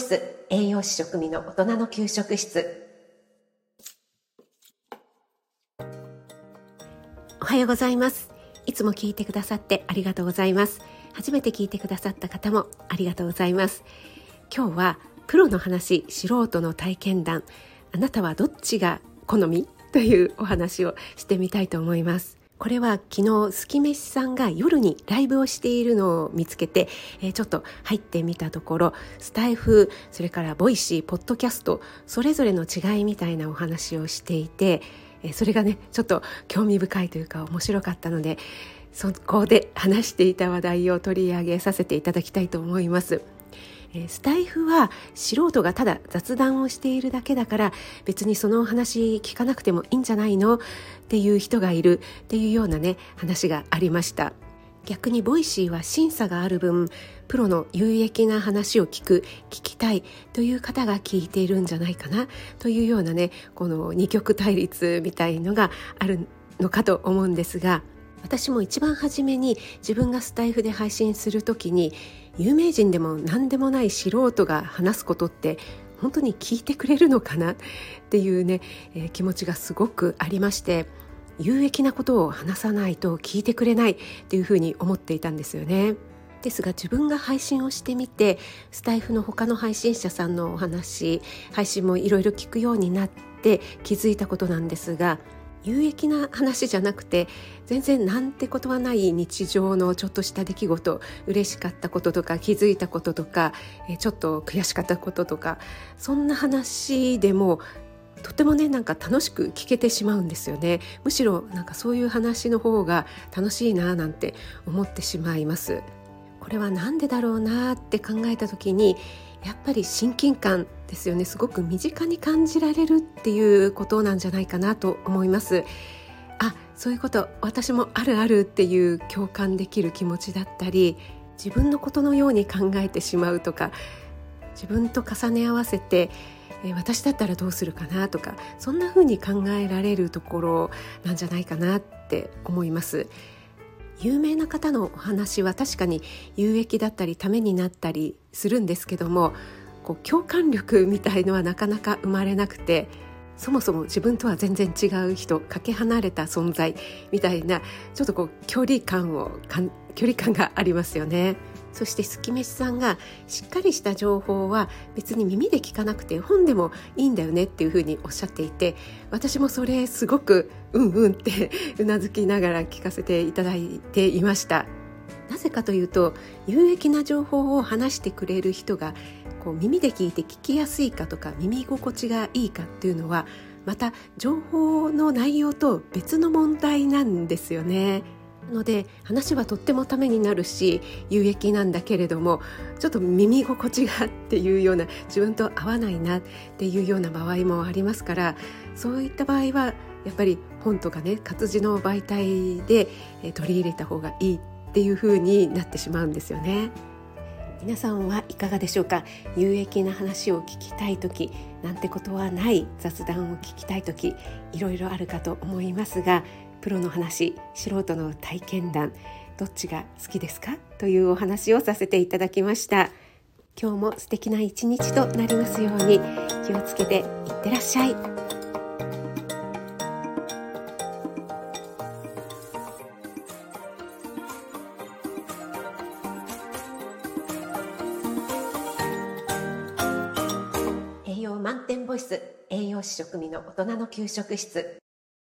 ス栄養士食味の大人の給食室。おはようございます。いつも聞いてくださってありがとうございます。初めて聞いてくださった方もありがとうございます。今日はプロの話素人の体験談。あなたはどっちが好み？というお話をしてみたいと思います。これは昨日すきめしさんが夜にライブをしているのを見つけて、えー、ちょっと入ってみたところスタイフそれから Voicy ポッドキャストそれぞれの違いみたいなお話をしていて、えー、それがねちょっと興味深いというか面白かったのでそこで話していた話題を取り上げさせていただきたいと思います。スタイフは素人がただ雑談をしているだけだから別にそのお話聞かなくてもいいんじゃないの？っていう人がいるっていうようなね話がありました。逆に Voicy は審査がある分プロの有益な話を聞く聞きたいという方が聞いているんじゃないかなというようなねこの二極対立みたいのがあるのかと思うんですが私も一番初めに自分がスタイフで配信する時に有名人でも何でもない素人が話すことって本当に聞いてくれるのかな？っていうね、えー、気持ちがすごくありまして有益なことを話さないと聞いてくれないっていうふうに思っていたんですよね。ですが自分が配信をしてみてスタイフの他の配信者さんのお話配信もいろいろ聞くようになって気づいたことなんですが有益な話じゃなくて全然なんてことはない日常のちょっとした出来事嬉しかったこととか気づいたこととかちょっと悔しかったこととかそんな話でもとてもねなんか楽しく聞けてしまうんですよね。むしろなんかそういう話の方が楽しいななんて思ってしまいます。これは何でだろうなって考えた時にやっぱり親近感ですよね。すごく身近に感じられるっていうことなんじゃないかなと思います。あそういうこと私もあるあるっていう共感できる気持ちだったり自分のことのように考えてしまうとか自分と重ね合わせて私だったらどうするかなとかそんな風に考えられるところなんじゃないかなって思います。有名な方のお話は確かに有益だったりためになったりするんですけどもこう共感力みたいのはなかなか生まれなくてそもそも自分とは全然違う人かけ離れた存在みたいなちょっとこう距離感を距離感がありますよね。そしてすきめしさんがしっかりした情報は別に耳で聞かなくて本でもいいんだよねっていうふうにおっしゃっていて私もそれすごくうんうんってうなずきながら聞かせていただいていましたなぜかというと有益な情報を話してくれる人がこう耳で聞いて聞きやすいかとか耳心地がいいかっていうのはまた情報の内容と別の問題なんですよね。ので話はとってもためになるし有益なんだけれどもちょっと耳心地がっていうような自分と合わないなっていうような場合もありますからそういった場合はやっぱり本とかね活字の媒体で取り入れた方がいいっていう風になってしまうんですよね。皆さんはいかがでしょうか？有益な話を聞きたい時なんてことはない雑談を聞きたい時いろいろあるかと思いますがプロの話素人の体験談どっちが好きですか？というお話をさせていただきました。今日も素敵な一日となりますように気をつけていってらっしゃい。栄養満点ボイス栄養士食味の大人の給食室。